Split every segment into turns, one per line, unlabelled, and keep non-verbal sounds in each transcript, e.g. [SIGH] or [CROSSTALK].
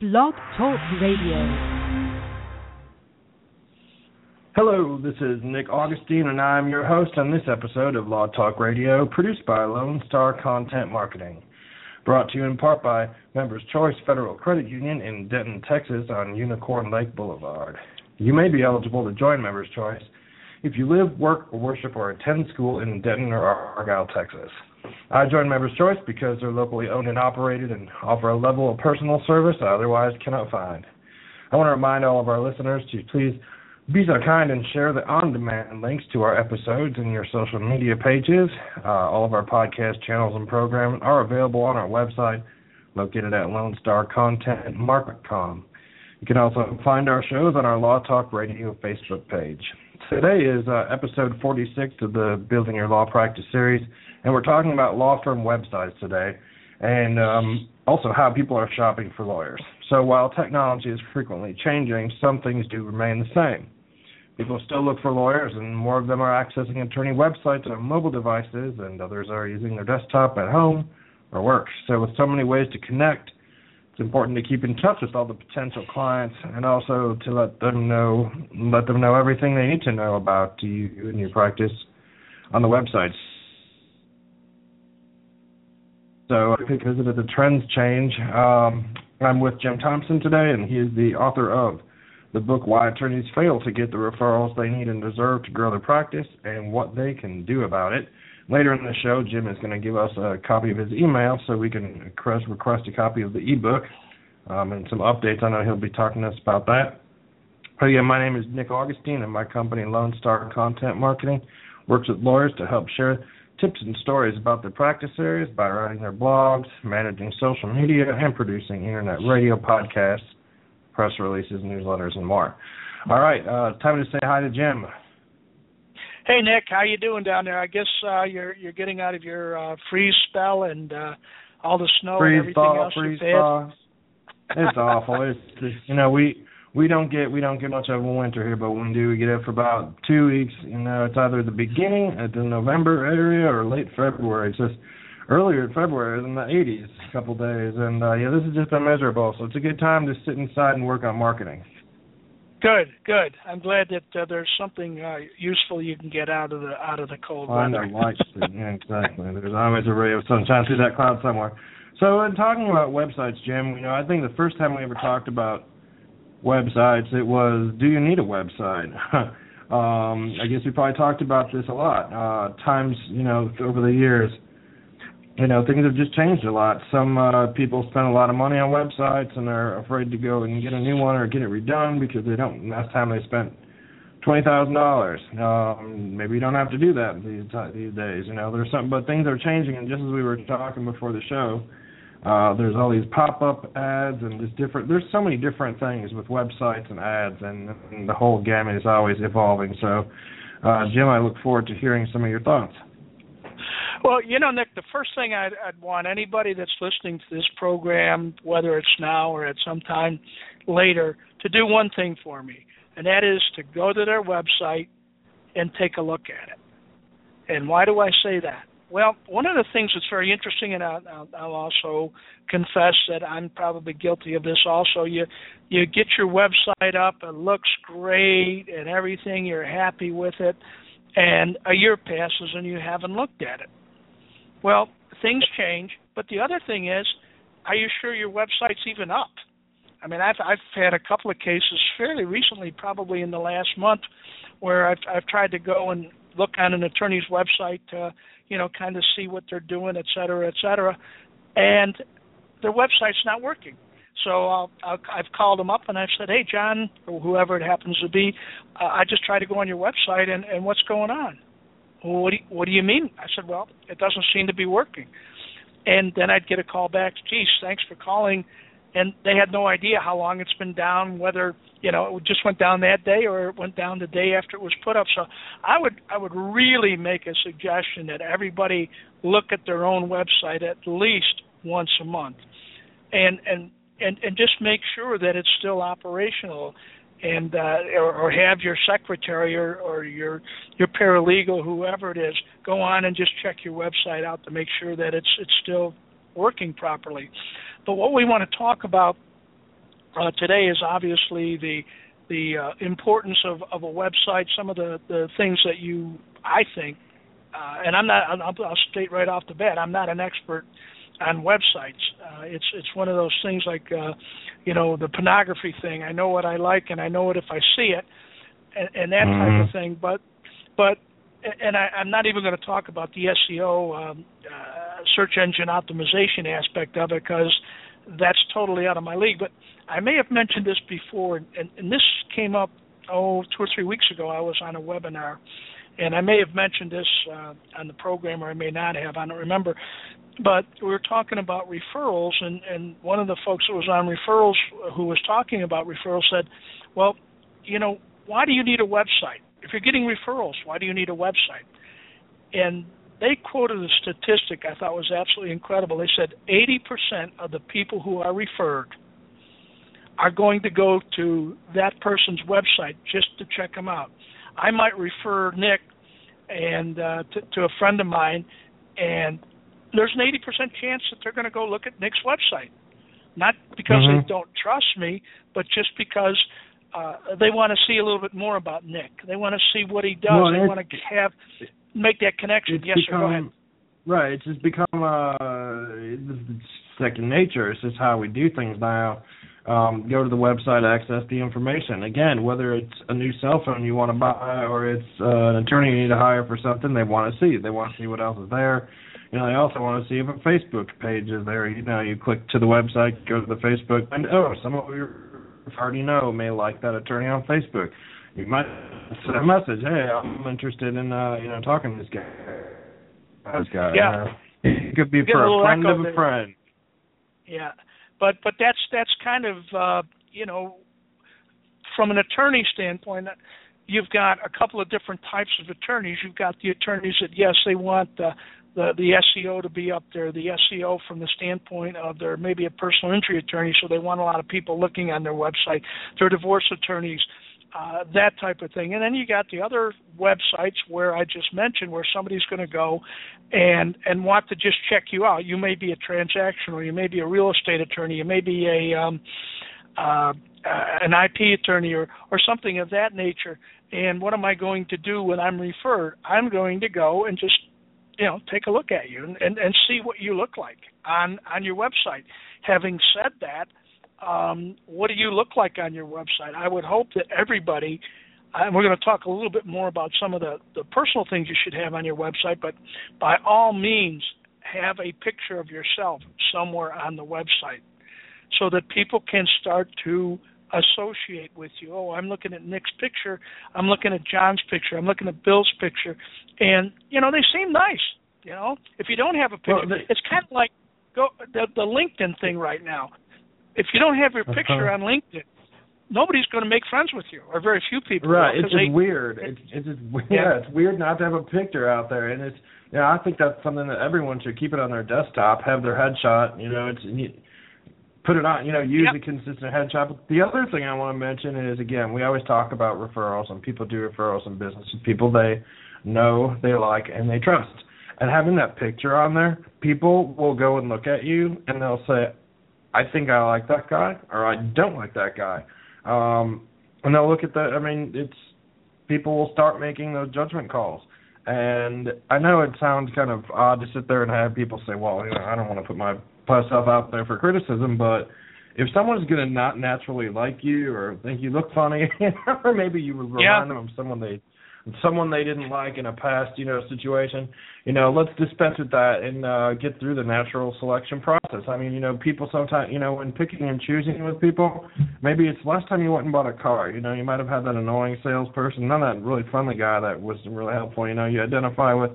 Blog Talk Radio.
Hello, this is Nick Augustine, and I'm your host on this episode of Law Talk Radio, produced by Lone Star Content Marketing. Brought to you in part by Members Choice Federal Credit Union in Denton, Texas, on Unicorn Lake Boulevard. You may be eligible to join Members Choice if you live, work, or worship or attend school in Denton or Argyle, Texas. I joined Members Choice because they're locally owned and operated and offer a level of personal service I otherwise cannot find. I want to remind all of our listeners to please be so kind and share the on demand links to our episodes in your social media pages. Uh, all of our podcast channels and programs are available on our website located at LoneStarContentMarket.com. You can also find our shows on our Law Talk Radio Facebook page. Today is uh, episode 46 of the Building Your Law Practice series, and we're talking about law firm websites today and um, also how people are shopping for lawyers. So while technology is frequently changing, some things do remain the same. People still look for lawyers, and more of them are accessing attorney websites on mobile devices, and others are using their desktop at home or work. So, with so many ways to connect, it's important to keep in touch with all the potential clients and also to let them know let them know everything they need to know about you and your practice on the websites. So because of the trends change, um, I'm with Jim Thompson today, and he is the author of the book Why Attorneys Fail to Get the Referrals They Need and Deserve to Grow Their Practice and What They Can Do About It. Later in the show, Jim is going to give us a copy of his email so we can request, a copy of the ebook um, and some updates. I know he'll be talking to us about that. But yeah, my name is Nick Augustine, and my company, Lone Star Content Marketing, works with lawyers to help share tips and stories about their practice areas by writing their blogs, managing social media, and producing internet radio podcasts, press releases, newsletters, and more. All right, uh, time to say hi to Jim.
Hey Nick, how you doing down there? I guess uh, you're you're getting out of your uh, freeze spell and uh, all the snow
freeze
and everything
thaw,
else.
Freeze thaw. It's awful. It's just, you know we we don't get we don't get much of a winter here, but when we do, we get it for about two weeks. You know, it's either the beginning at the November area or late February. It's just earlier in February in the 80s, a couple days, and uh, yeah, this has just been miserable. So it's a good time to sit inside and work on marketing.
Good, good. I'm glad that uh, there's something uh, useful you can get out of the out of the cold
Find
weather.
a light. yeah, exactly. There's always a ray of sunshine through that cloud somewhere. So, in talking about websites, Jim, you know, I think the first time we ever talked about websites, it was, do you need a website? [LAUGHS] um, I guess we probably talked about this a lot. Uh, times, you know, over the years you know things have just changed a lot. Some uh, people spend a lot of money on websites and are afraid to go and get a new one or get it redone because they don't. Last time they spent twenty thousand dollars. Um, maybe you don't have to do that these these days. You know, there's some, but things are changing. And just as we were talking before the show, uh, there's all these pop-up ads and just different. There's so many different things with websites and ads, and, and the whole gamut is always evolving. So, uh, Jim, I look forward to hearing some of your thoughts.
Well, you know, Nick, the first thing I'd, I'd want anybody that's listening to this program, whether it's now or at some time later, to do one thing for me, and that is to go to their website and take a look at it. And why do I say that? Well, one of the things that's very interesting, and I'll, I'll, also confess that I'm probably guilty of this. Also, you you get your website up, it looks great, and everything. You're happy with it, and a year passes and you haven't looked at it. Well, things change, but the other thing is, are you sure your website's even up? I mean, I've I've had a couple of cases fairly recently, probably in the last month, where I've I've tried to go and look on an attorney's website to, you know, kind of see what they're doing, et cetera, et cetera, and their website's not working. So I'll, I'll, I've called them up and I've said, "Hey, John, or whoever it happens to be, uh, I just tried to go on your website, and and what's going on?" Well, what do you, what do you mean? I said, "Well, it doesn't seem to be working." And then I'd get a call back. Geez, thanks for calling. And they had no idea how long it's been down, whether you know it just went down that day or it went down the day after it was put up. So I would I would really make a suggestion that everybody look at their own website at least once a month, and and and and just make sure that it's still operational and uh, or, or have your secretary or, or your your paralegal, whoever it is, go on and just check your website out to make sure that it's it's still working properly. But what we want to talk about uh, today is obviously the the uh, importance of, of a website. Some of the, the things that you, I think, uh, and I'm not. I'll, I'll state right off the bat, I'm not an expert on websites. Uh, it's it's one of those things like, uh, you know, the pornography thing. I know what I like, and I know it if I see it, and, and that
mm-hmm.
type of thing. But but and I, I'm not even going to talk about the SEO um, uh, search engine optimization aspect of it because that's totally out of my league. But I may have mentioned this before, and, and this came up oh two or three weeks ago. I was on a webinar, and I may have mentioned this uh, on the program, or I may not have. I don't remember. But we were talking about referrals, and, and one of the folks that was on referrals, who was talking about referrals, said, "Well, you know, why do you need a website? If you're getting referrals, why do you need a website?" And they quoted a statistic I thought was absolutely incredible. They said 80% of the people who are referred are going to go to that person's website just to check them out. I might refer Nick and uh, to, to a friend of mine, and there's an 80% chance that they're going to go look at Nick's website. Not because
mm-hmm.
they don't trust me, but just because uh, they want to see a little bit more about Nick. They want to see what he does.
Well,
they want to have make that connection. Yes,
become,
sir. Go ahead.
Right. It's just become uh, it's second nature. It's just how we do things now. Um, go to the website, access the information. Again, whether it's a new cell phone you want to buy or it's uh, an attorney you need to hire for something, they want to see. They want to see what else is there. You know, they also want to see if a Facebook page is there. You know, you click to the website, go to the Facebook, and oh, some of you already know may like that attorney on Facebook you might send a message. Hey, I'm interested in uh, you know talking to this guy. This guy.
Yeah.
Uh, it could be for
a,
a friend of a
there.
friend.
Yeah, but but that's that's kind of uh, you know from an attorney standpoint. You've got a couple of different types of attorneys. You've got the attorneys that yes, they want the the, the SEO to be up there. The SEO from the standpoint of they're maybe a personal injury attorney, so they want a lot of people looking on their website. They're divorce attorneys uh, that type of thing. And then you got the other websites where I just mentioned where somebody's going to go and and want to just check you out. You may be a transactional, you may be a real estate attorney, you may be a um, uh, an IP attorney or or something of that nature. And what am I going to do when I'm referred? I'm going to go and just you know take a look at you and, and, and see what you look like on on your website. Having said that, um, what do you look like on your website? I would hope that everybody, and we're going to talk a little bit more about some of the, the personal things you should have on your website, but by all means, have a picture of yourself somewhere on the website so that people can start to associate with you. Oh, I'm looking at Nick's picture. I'm looking at John's picture. I'm looking at Bill's picture. And, you know, they seem nice. You know, if you don't have a picture,
well,
it's kind of like go the, the LinkedIn thing right now if you don't have your
uh-huh.
picture on LinkedIn, nobody's going to make friends with you, or very few people.
Right. It's just
they,
weird. It's it's just [LAUGHS] yeah.
Yeah.
It's weird not to have a picture out there, and it's you know I think that's something that everyone should keep it on their desktop, have their headshot. You know, it's you, put it on. You know, use
Yep.
a consistent headshot. But the other thing I want to mention is again, we always talk about referrals, and people do referrals in business with people they know, they like, and they trust. And having that picture on there, people will go and look at you, and they'll say, I think I like that guy or I don't like that guy. Um and they'll look at that I mean it's people will start making those judgment calls. And I know it sounds kind of odd to sit there and have people say, Well, you know, I don't want to put my myself out there for criticism, but if someone's gonna not naturally like you or think you look funny [LAUGHS] or maybe you remind
Yeah.
them of someone they someone they didn't like in a past, you know, situation, you know, let's dispense with that and uh get through the natural selection process. I mean, you know, people sometimes, you know, when picking and choosing with people, maybe it's last time you went and bought a car, you know, you might have had that annoying salesperson, not that really friendly guy that was really helpful, you know, you identify with.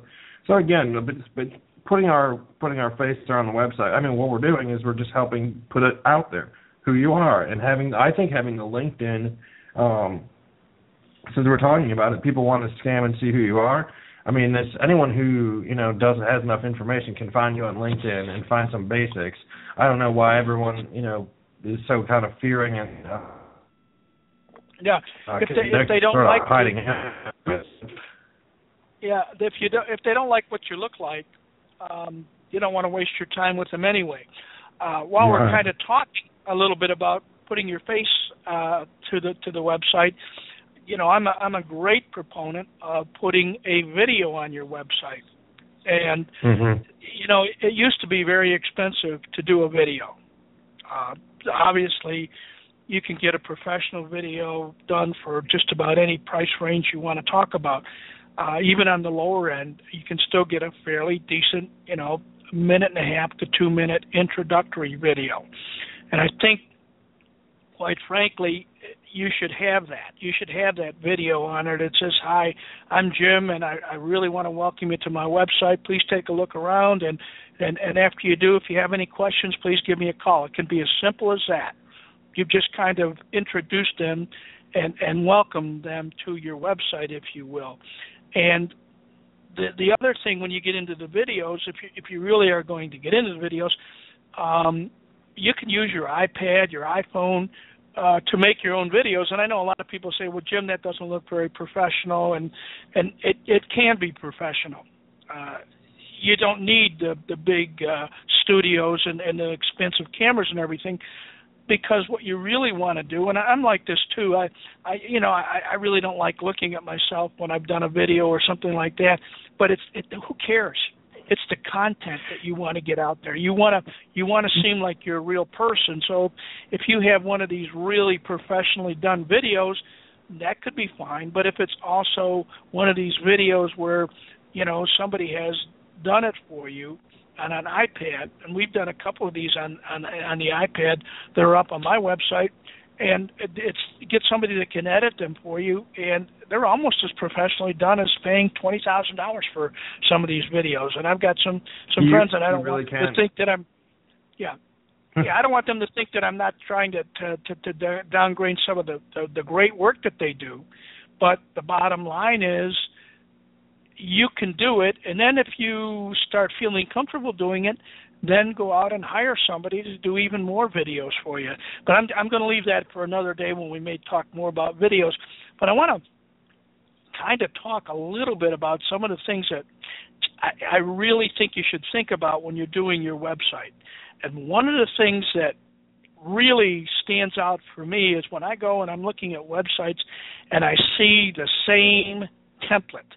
So again, but, but putting our putting our face there on the website. I mean, what we're doing is we're just helping put it out there who you are and having I think having the LinkedIn um since we're talking about it, people want to scam and see who you are. I mean, this anyone who you know doesn't has enough information can find you on LinkedIn and find some basics. I don't know why everyone you know is so kind of fearing and uh,
yeah.
uh,
If they- if they don't like you-
hiding.
Yeah, if you don't, if they don't like what you look like, um, you don't want to waste your time with them anyway. Uh, while we're kind of talking a little bit about putting your face uh, to the to the website, you know, I'm a, I'm a great proponent of putting a video on your website. And
mm-hmm.
you know, it used to be very expensive to do a video. Uh, obviously, you can get a professional video done for just about any price range you want to talk about. Uh, even on the lower end, you can still get a fairly decent, you know, minute and a half to two minute introductory video. And I think, quite frankly, you should have that. You should have that video on it. It says, "Hi, I'm Jim, and I, I really want to welcome you to my website. Please take a look around, and and and after you do, if you have any questions, please give me a call." It can be as simple as that. You've just kind of introduced them and and welcomed them to your website, if you will. And the the other thing when you get into the videos, if you if you really are going to get into the videos, um, you can use your iPad, your iPhone uh, to make your own videos. And I know a lot of people say, "Well, Jim, that doesn't look very professional," and and it it can be professional. Uh, you don't need the the big uh, studios and, and the expensive cameras and everything because what you really want to do and I'm like this too I I you know I I really don't like looking at myself when I've done a video or something like that but it's it who cares it's the content that you want to get out there you want to you want to seem like you're a real person so if you have one of these really professionally done videos that could be fine but if it's also one of these videos where you know somebody has done it for you on an iPad, and we've done a couple of these on on, on the iPad. They're up on my website, and it, it's get somebody that can edit them for you, and they're almost as professionally done as paying twenty thousand dollars for some of these videos. And I've got some some
you,
friends that I don't
really
want
can.
to think that I'm, yeah. [LAUGHS] yeah, I don't want them to think that I'm not trying to to, to, to downgrade some of the, the the great work that they do, but the bottom line is you can do it and then if you start feeling comfortable doing it then go out and hire somebody to do even more videos for you. But i'm i'm going to leave that for another day when we may talk more about videos. But i want to kind of talk a little bit about some of the things that I, I really think you should think about when you're doing your website. And one of the things that really stands out for me is when I go and I'm looking at websites and I see the same template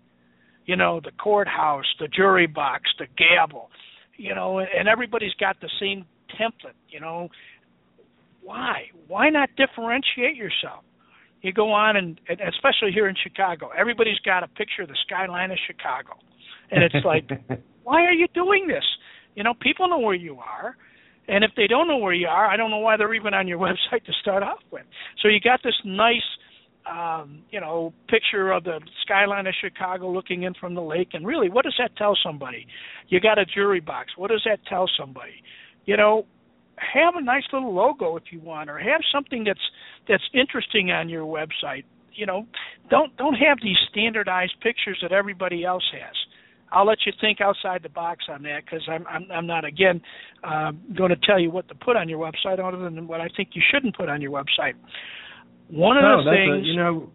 you know, the courthouse, the jury box, the gavel, you know, and everybody's got the same template, you know. Why? Why not differentiate yourself? You go on and, and especially here in Chicago, everybody's got a picture of the skyline of Chicago. And it's like, [LAUGHS] why are you doing this? You know, people know where you are. And if they don't know where you are, I don't know why they're even on your [LAUGHS] website to start off with. So you got this nice um, you know, picture of the skyline of Chicago looking in from the lake. And really, what does that tell somebody? You got a jury box. What does that tell somebody? You know, have a nice little logo if you want, or have something that's that's interesting on your website. You know, don't don't have these standardized pictures that everybody else has. I'll let you think outside the box on that because I'm, I'm I'm not again uh, going to tell you what to put on your website other than what I think you shouldn't put on your website. One of
no,
the things,
a, you know,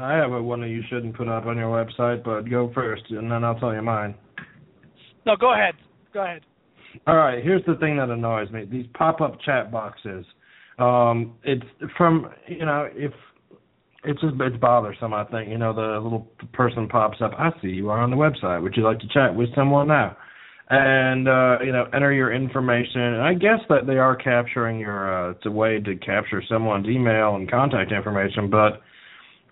I have a one that you shouldn't put up on your website, but go first, and then I'll tell you mine.
No, go ahead. Go ahead.
All right. Here's the thing that annoys me: these pop-up chat boxes. Um, it's from you know if it's just it's bothersome. I think you know the little person pops up. I see you are on the website. Would you like to chat with someone now? And uh, you know enter your information. And I guess that they are capturing your. Uh, it's a way to capture someone's email and contact information, but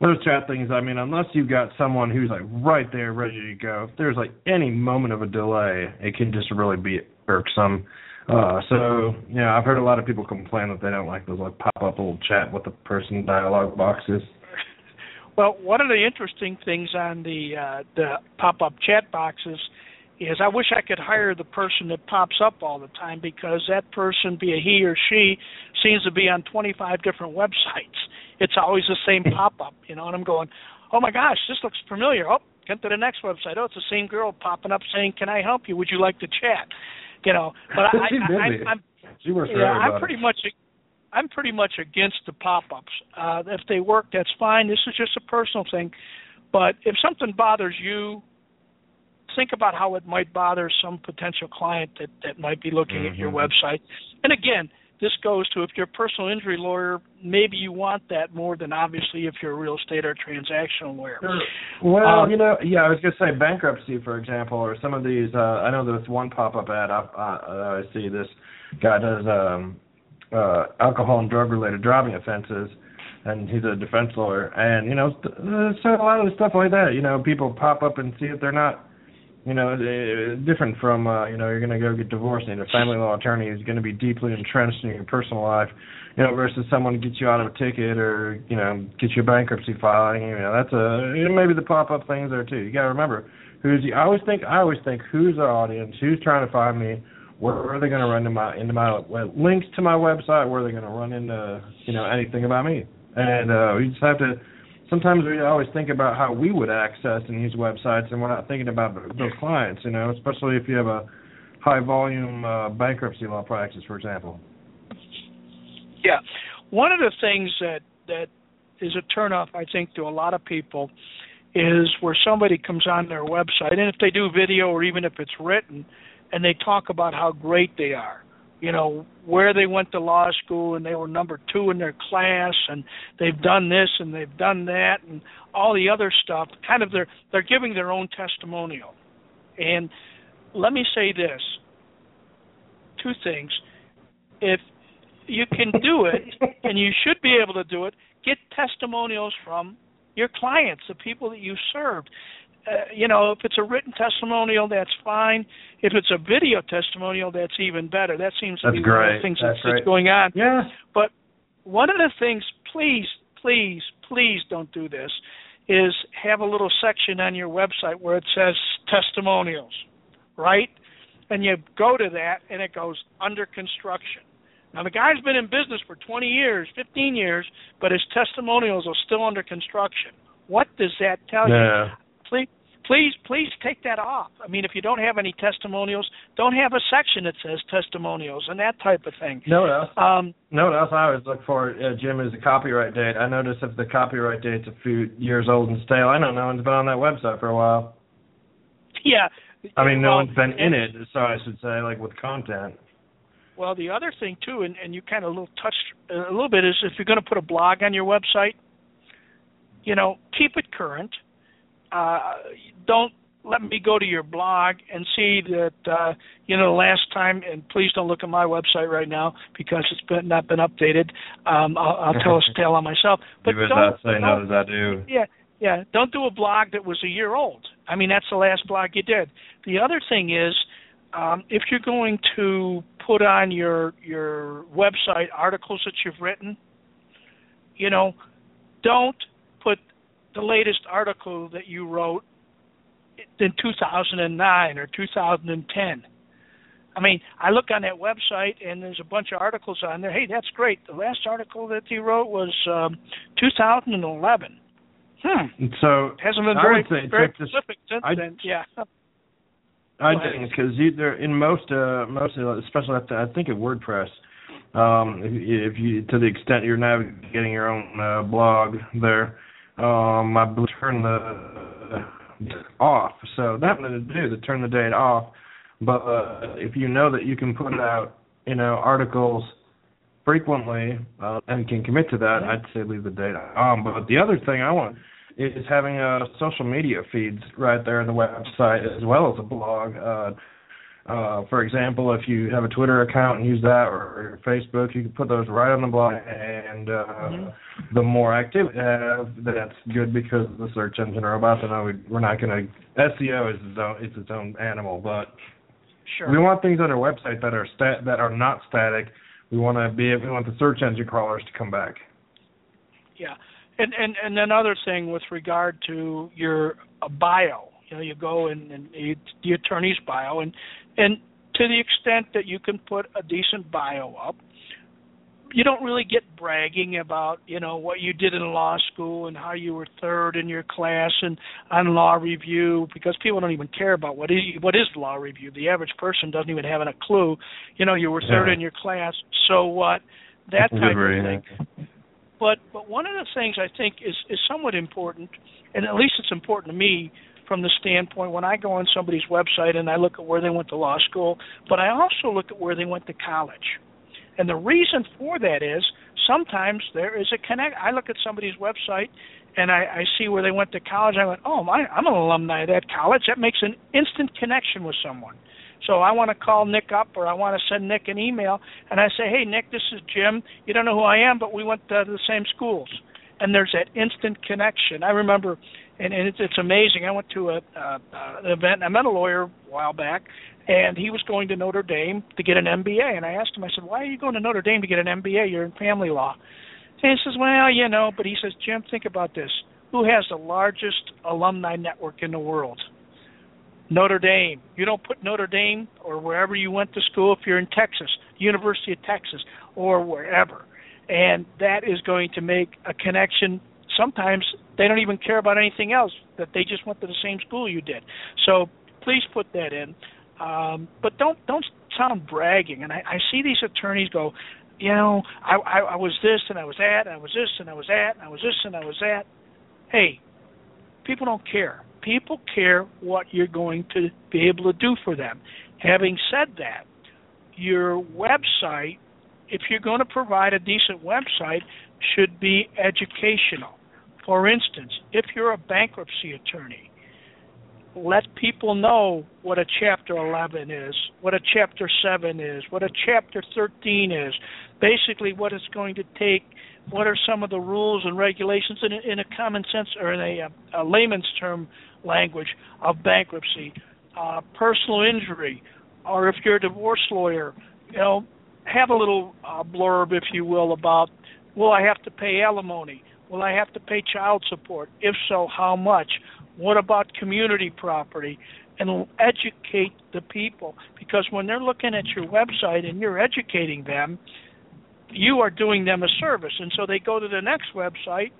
those chat things. I mean, unless you've got someone who's like right there, ready to go. If there's like any moment of a delay, it can just really be irksome. Uh, so yeah, I've heard a lot of people complain that they don't like those like pop up little chat with the person dialogue boxes.
Well, one of the interesting things on the uh, the pop up chat boxes is I wish I could hire the person that pops up all the time because that person, be a he or she, seems to be on 25 different websites. It's always the same pop up, you know, and I'm going, oh my gosh, this looks familiar. Oh, get to the next website. Oh, it's the same girl popping up saying, can I help you? Would you like to chat? You know, but I, [LAUGHS] I, I, I'm, yeah, I'm pretty much. I'm pretty much against the pop-ups. Uh, if they work, that's fine. This is just a personal thing. But if something bothers you, think about how it might bother some potential client that that might be looking
mm-hmm.
at your website. And again, this goes to if you're a personal injury lawyer, maybe you want that more than obviously if you're a real estate or transactional lawyer.
Well,
Um,
you know, yeah, I was gonna say bankruptcy, for example, or some of these. Uh, I know there's one pop-up ad I, uh, I see. This guy does um, uh, alcohol and drug-related driving offenses, and he's a defense lawyer. And you know, uh, so a lot of the stuff like that. You know, people pop up and see if they're not. You know, uh, different from uh, you know you're going to go get divorced and a family law attorney is going to be deeply entrenched in your personal life, you know, versus someone gets you out of a ticket or you know gets you a bankruptcy filing. You know, that's a you know, maybe the pop up things there too. You got to remember who's. The, I always think I always think who's the audience, who's trying to find me, where are they going to run into my into my well, links to my website, where are they going to run into you know anything about me, and uh, we just have to sometimes we always think about how we would access and use websites, and we're not thinking about those clients. You know, especially if you have a high volume uh, bankruptcy law practice, for example.
Yeah, one of the things that that is a turnoff, I think, to a lot of people is where somebody comes on their website, and if they do video or even if it's written, and they talk about how great they are. You know where they went to law school and they were number two in their class and they've done this and they've done that and all the other stuff. Kind of they're they're giving their own testimonial. And let me say this: two things. If you can do it, [LAUGHS] and you should be able to do it, get testimonials from your clients, the people that you served. Uh, you know, if it's a written testimonial, that's fine. If it's a video testimonial, that's even better. That seems to
That's
be one of the things
That's
that's,
great.
going on.
Yeah.
But one of the things, please, please, please don't do this, is have a little section on your website where it says testimonials, right? And you go to that and it goes under construction. Now the guy's been in business for 20 years, 15 years, but his testimonials are still under construction. What does that tell you? Please, please, please take that off. I mean, if you don't have any testimonials, don't have a section that says testimonials and that type of thing.
No what else?
Um,
No what else I always look for, uh, Jim, is the copyright date. I notice if the copyright date's a few years old and stale, I know no one's been on that website for a while.
yeah.
I mean, no
Well,
one's been in it, so I should say, like with content.
Well, the other thing too, and, and you kind of little touched a little bit, is if you're going to put a blog on your website, you know, keep it current. Uh, don't let me go to your blog and see that uh, you know the last time. And please don't look at my website right now because it's been not been updated. Um, I'll, I'll tell [LAUGHS] a tale on myself. But
you not say no as I do.
yeah, yeah. Don't do a blog that was a year old. I mean, that's the last blog you did. The other thing is, um, if you're going to put on your your website articles that you've written, you know, don't put the latest article that you wrote in 2009 or 2010. I mean, I look on that website and there's a bunch of articles on there. Hey, that's great. The last article that you wrote was um, 2011. Hmm.
So
Hasn't been very
say
very specific since
I-
then. Yeah.
I think because either in most, uh, most, especially at the, I think at WordPress, um, if, you- if you to the extent you're navigating your own uh, blog there, um, I believe turn the uh, off. So one to do to turn the date off. But uh, if you know that you can put out, you know, articles frequently uh, and can commit to that, I'd say leave the date on. But the other thing I want is having uh, social media feeds right there in the website as well as a blog. Uh, uh, for example, if you have a Twitter account and use that, or, or Facebook, you can put those right on the blog. And uh,
Mhm.
the more activity, uh, that's good because the search engine are about to know we, we're not going to. SEO is its own, it's its own animal, but
Sure.
we want things on our website that are stat that are not static. We want to be. We want the search engine crawlers to come back.
Yeah, and and and another thing with regard to your uh, bio, you know, you go and, and you, the attorney's bio, and and to the extent that you can put a decent bio up, you don't really get bragging about you know what you did in law school and how you were third in your class and on law review because people don't even care about what is what is law review. The average person doesn't even have a clue. You know, you were third
Yeah.
in your class, so what? That type of thing. But but one of the things I think is is somewhat important, and at least it's important to me from the standpoint when I go on somebody's website and I look at where they went to law school, but I also look at where they went to college. And the reason for that is sometimes there is a connect. I look at somebody's website and I, I see where they went to college. I went, oh my, I'm an alumni of that college. That makes an instant connection with someone. So I want to call Nick up or I want to send Nick an email and I say, hey Nick, this is Jim. You don't know who I am, but we went to the same schools. And there's that instant connection. I remember, and, and it's, it's amazing. I went to a uh, an event. I met a lawyer a while back, and he was going to Notre Dame to get an MBA. And I asked him, I said, "Why are you going to Notre Dame to get an MBA? You're in family law." And he says, "Well, you know," but he says, "Jim, think about this. Who has the largest alumni network in the world?" Notre Dame. You don't put Notre Dame or wherever you went to school if you're in Texas, University of Texas, or wherever. And that is going to make a connection. Sometimes they don't even care about anything else, that they just went to the same school you did. So please put that in. Um, but don't don't sound bragging. And I, I see these attorneys go, you know, I, I I was this and I was that and I was this and I was that and I was this and I was that. Hey, people don't care. People care what you're going to be able to do for them. Having said that, your website, if you're going to provide a decent website, should be educational. For instance, if you're a bankruptcy attorney, let people know what a chapter 11 is, what a chapter 7 is, what a chapter 13 is, basically what it's going to take, what are some of the rules and regulations in a, in a common sense or in a, a layman's term language of bankruptcy, uh, personal injury, or if you're a divorce lawyer, you know, have a little uh, blurb, if you will, about will I have to pay alimony? Will I have to pay child support? If so, how much? What about community property? And educate the people because when they're looking at your website and you're educating them, you are doing them a service. And so they go to the next website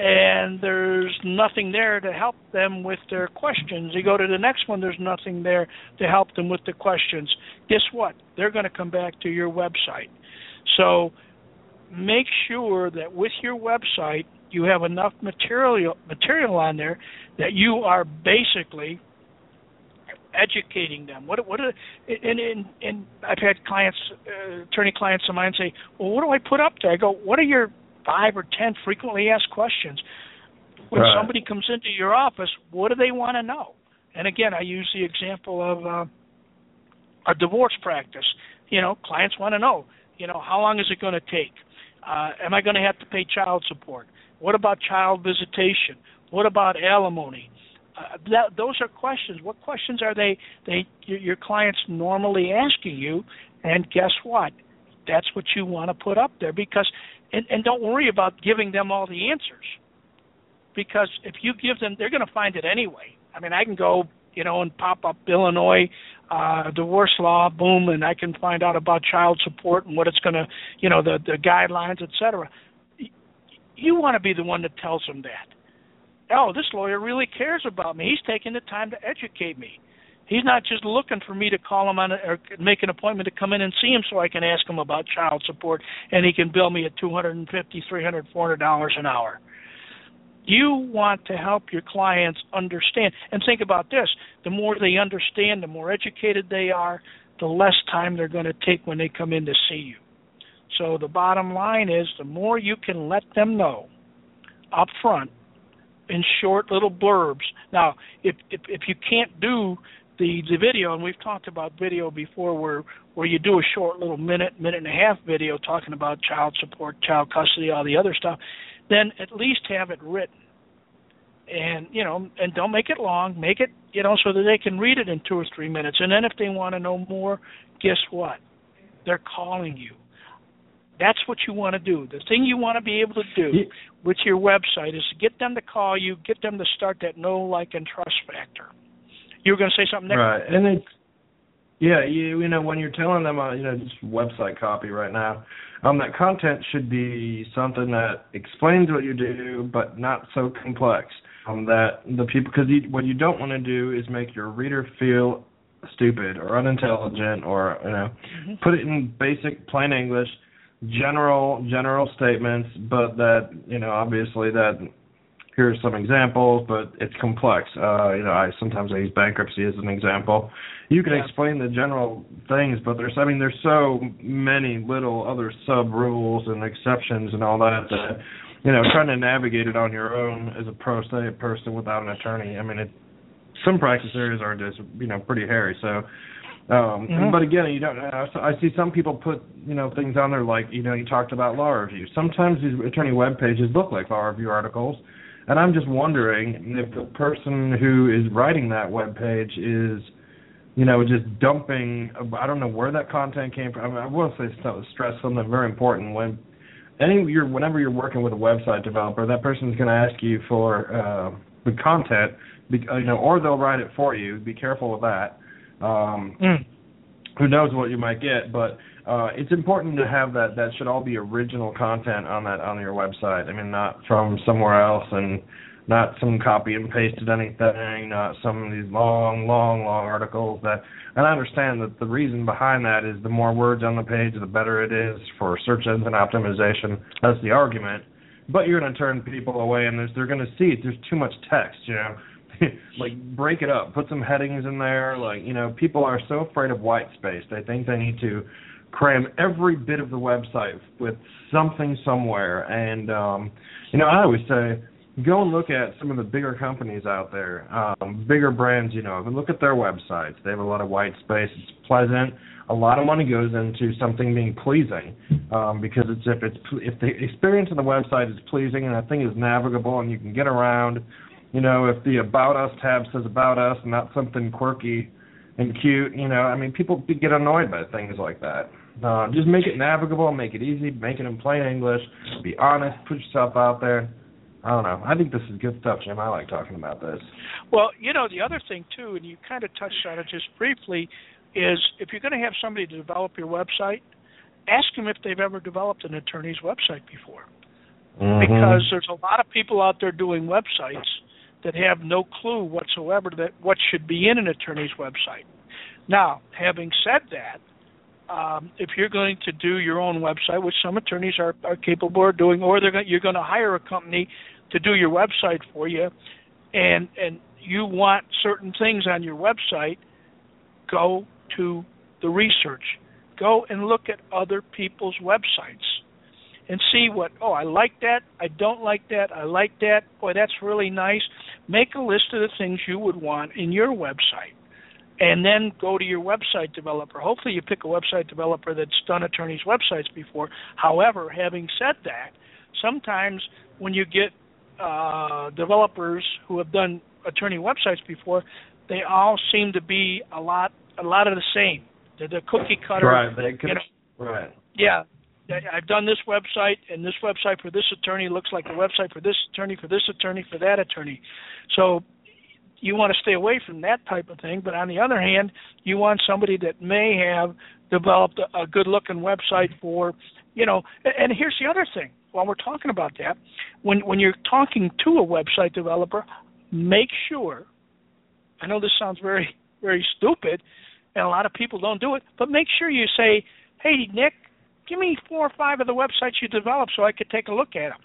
and there's nothing there to help them with their questions. You go to the next one, there's nothing there to help them with the questions. Guess what? They're going to come back to your website. So make sure that with your website you have enough material material on there that you are basically educating them. What what are, and and and I've had clients, uh, attorney clients of mine say, "Well, what do I put up there?" I go, "What are your five or ten frequently asked questions?" When
right.
somebody comes into your office, what do they want to know? And again, I use the example of uh, a divorce practice. You know, clients want to know, you know, how long is it going to take? Uh, am I going to have to pay child support? What about child visitation? What about alimony? Uh, that, those are questions. What questions are they? They your, your clients normally asking you, and guess what? That's what you want to put up there because, and, and don't worry about giving them all the answers, because if you give them, they're going to find it anyway. I mean, I can go, you know, and pop up Illinois uh, divorce law, boom, and I can find out about child support and what it's going to, you know, the the guidelines, et cetera you want to be the one that tells them that. Oh, this lawyer really cares about me. He's taking the time to educate me. He's not just looking for me to call him on a, or make an appointment to come in and see him so I can ask him about child support and he can bill me at two hundred and fifty, three hundred, four hundred dollars an hour. You want to help your clients understand and think about this. The more they understand, the more educated they are, the less time they're going to take when they come in to see you. So the bottom line is the more you can let them know up front in short little blurbs. Now, if if, if you can't do the the video, and we've talked about video before, where where you do a short little minute minute and a half video talking about child support, child custody, all the other stuff, then at least have it written. And you know, and don't make it long. Make it you know so that they can read it in two or three minutes. And then if they want to know more, guess what? They're calling you that's what you want to do. The thing you want to be able to do yeah. with your website is get them to call you, get them to start that know, like, and trust factor. You were going to say something, Nick?
Right, and it's yeah, you you know when you're telling them, uh, you know, just website copy right now, um, that content should be something that explains what you do, but not so complex. Um, that the people, because what you don't want to do is make your reader feel stupid or unintelligent, or you know, mm-hmm. put it in basic plain English general general statements, but that you know obviously that here's some examples, but it's complex. Uh, you know, I sometimes I use bankruptcy as an example. You can
Yeah.
explain the general things, but there's I mean there's so many little other sub rules and exceptions and all that that you know trying to navigate it on your own as a pro se person without an attorney. I mean, it some practice areas are just you know pretty hairy. So. Um,
Mhm.
But again, you don't. I I see some people put you know things on there like you know you talked about law review. Sometimes these attorney web pages look like law review articles, and I'm just wondering if the person who is writing that web page is, you know, just dumping. I don't know where that content came from. I, mean, I will say stress something very important when any you're whenever you're working with a website developer, that person's going to ask you for uh, the content, uh, you know, or they'll write it for you. Be careful with that. Um,
Mm.
who knows what you might get, but uh, it's important to have that. That should all be original content on that on your website. I mean, not from somewhere else and not some copy and pasted anything, not some of these long, long, long articles. That and I understand that the reason behind that is the more words on the page, the better it is for search engine optimization. That's the argument. But you're going to turn people away, and they're going to see. There's too much text, you know. [LAUGHS] like break it up, put some headings in there. Like you know, people are so afraid of white space. They think they need to cram every bit of the website with something somewhere. And um, you know, I always say, go and look at some of the bigger companies out there, um, bigger brands. You know, and look at their websites. They have a lot of white space. It's pleasant. A lot of money goes into something being pleasing um, because it's if it's if the experience on the website is pleasing and the thing is navigable and you can get around you know, if the About Us tab says About Us, and not something quirky and cute, you know, I mean, people get annoyed by things like that. Uh, just make it navigable, make it easy, make it in plain English, be honest, put yourself out there. I don't know. I think this is good stuff, Jim. I like talking about this.
Well, you know, the other thing too, and you kind of touched on it just briefly, is if you're going to have somebody to develop your website, ask them if they've ever developed an attorney's website before,
Mm-hmm.
because there's a lot of people out there doing websites that have no clue whatsoever that what should be in an attorney's website. Now, having said that, um, if you're going to do your own website, which some attorneys are, are capable of doing, or they're going, you're going to hire a company to do your website for you, and and you want certain things on your website, go to the research. Go and look at other people's websites and see what oh I like that, I don't like that, I like that, boy that's really nice. Make a list of the things you would want in your website. And then go to your website developer. Hopefully you pick a website developer that's done attorneys' websites before. However, having said that, sometimes when you get uh, developers who have done attorney websites before, they all seem to be a lot a lot of the same. They're the cookie cutter.
Right. They could,
you know,
right.
yeah, I've done this website, and this website for this attorney looks like the website for this attorney, for this attorney, for that attorney. So you want to stay away from that type of thing. But on the other hand, you want somebody that may have developed a, a good-looking website for, you know. And here's the other thing: while we're talking about that, when when you're talking to a website developer, make sure. I know this sounds very very stupid, and a lot of people don't do it, but make sure you say, "Hey, Nick." Give me four or five of the websites you developed so I could take a look at them.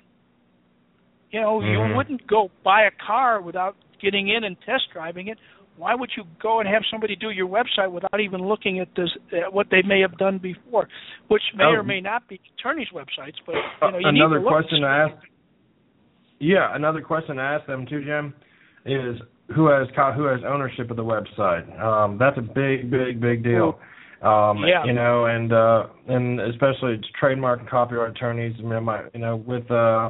You know,
Mhm.
you wouldn't go buy a car without getting in and test driving it. Why would you go and have somebody do your website without even looking at this at what they may have done before, which may
Oh.
or may not be attorneys' websites, but you know, you
another
need to
question to ask. Yeah, another question to ask them too, Jim, is who has who has ownership of the website. Um, that's a big, big, big deal. Um,
Yeah.
You know, and uh, and especially trademark and copyright attorneys. I mean, my, you know, with uh,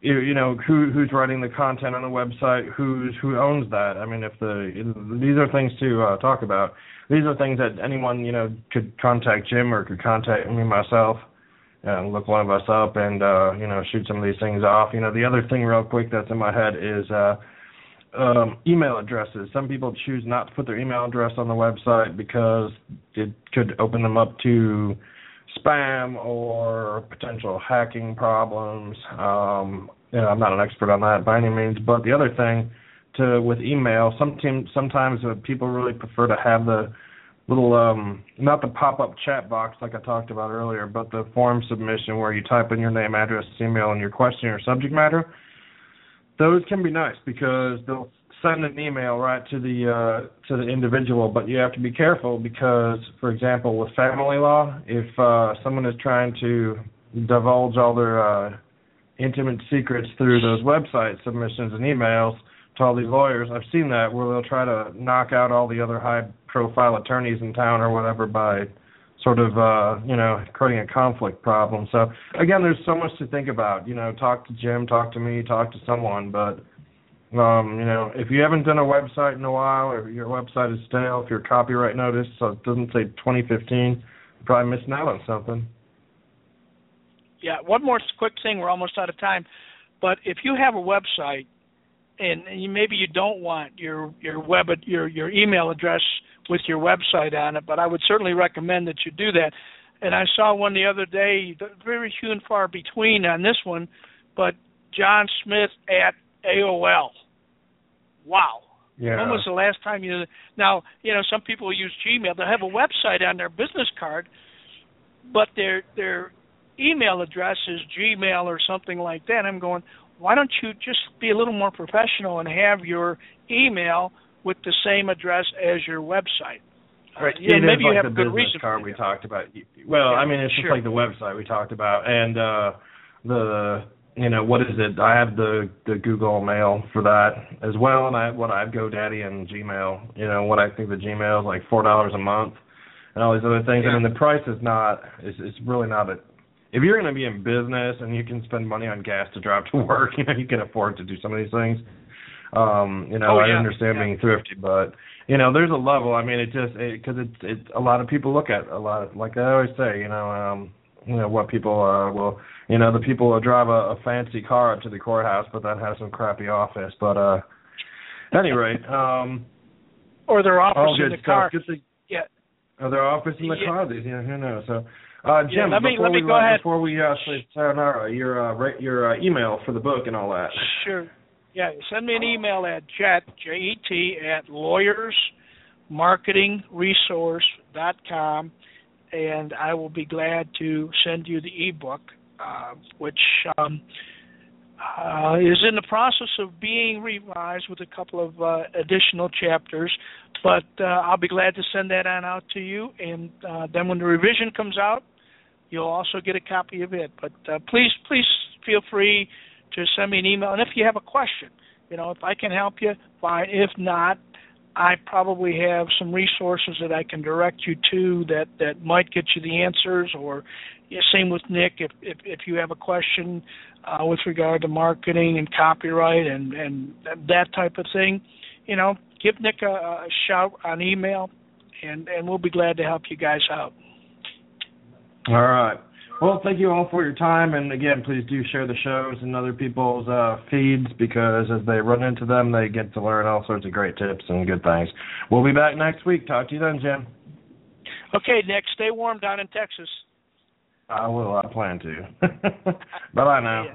you, you know who who's writing the content on the website, who's who owns that. I mean, if the these are things to uh, talk about. These are things that anyone you know could contact Jim or could contact me myself and look one of us up and uh you know shoot some of these things off you know the other thing real quick that's in my head is uh um email addresses some people choose not to put their email address on the website because it could open them up to spam or potential hacking problems um you know i'm not an expert on that by any means but the other thing to with email sometimes sometimes people really prefer to have the little um not the pop-up chat box like I talked about earlier, but the form submission where you type in your name, address, email, and your question or subject matter. Those can be nice because they'll send an email right to the uh, to the individual, but you have to be careful because, for example, with family law, if uh, someone is trying to divulge all their uh, intimate secrets through those website submissions and emails to all these lawyers, I've seen that where they'll try to knock out all the other high-profile attorneys in town or whatever by sort of uh you know creating a conflict problem so again there's so much to think about you know talk to jim talk to me talk to someone but um, you know, if you haven't done a website in a while, or your website is stale, if your copyright notice so it doesn't say 2015, you're probably missing out on something.
Yeah, one more quick thing. We're almost out of time, but if you have a website and maybe you don't want your your web your your email address with your website on it, but I would certainly recommend that you do that. And I saw one the other day, very few and far between on this one, but John Smith at AOL. Wow.
Yeah.
When was the last time you? Now you know some people use Gmail. They have a website on their business card, but their their email address is Gmail or something like that. I'm going. Why don't you just be a little more professional and have your email with the same address as your website?
Right.
Uh, know, maybe
like
you have
the
a good reason.
card
for
we
that.
talked about. Well,
Yeah,
I mean, it's just like the website we talked about, and uh the you know what is it? I have the the Google Mail for that as well, and I what I have GoDaddy and Gmail. You know what I think the Gmail is like four dollars a month, and all these other things. I mean, the price is not. It's it's really not a. If you're going to be in business and you can spend money on gas to drive to [LAUGHS] work, you know you can afford to do some of these things. Um, you know,
Oh,
I understand
yeah.
being thrifty, but you know, there's a level. I mean, it just because it, it's it's a lot of people look at a lot of like I always say, you know, um, you know what people uh will, you know, the people will drive a, a fancy car up to the courthouse, but then have some crappy office. But uh, any rate, um,
Or their office in the
stuff.
car.
Good
Yeah.
or their office in the
Yeah.
car. These, you know, who knows? So, uh,
Yeah,
Jim,
let me-
before
let me
we
go
uh,
ahead.
before we uh, say sayonara, your uh, your uh, email for the book and all that.
Sure. Yeah, send me an email at jet j e t at lawyersmarketingresource.com, and I will be glad to send you the ebook, uh, which um, uh, is in the process of being revised with a couple of uh, additional chapters. But uh, I'll be glad to send that on out to you, and uh, then when the revision comes out, you'll also get a copy of it. But uh, please, please feel free to send me an email. And if you have a question, you know, if I can help you, fine. If not, I probably have some resources that I can direct you to that that might get you the answers. Or yeah, same with Nick. If if, if you have a question uh, with regard to marketing and copyright and and that type of thing, you know, give Nick a, a shout on email, and and we'll be glad to help you guys out.
All right. Well, thank you all for your time, and again, please do share the shows and other people's uh, feeds because as they run into them, they get to learn all sorts of great tips and good things. We'll be back next week. Talk to you then, Jim.
Okay, Nick, stay warm down in Texas.
I will. I plan to. [LAUGHS] bye bye now.
Yeah.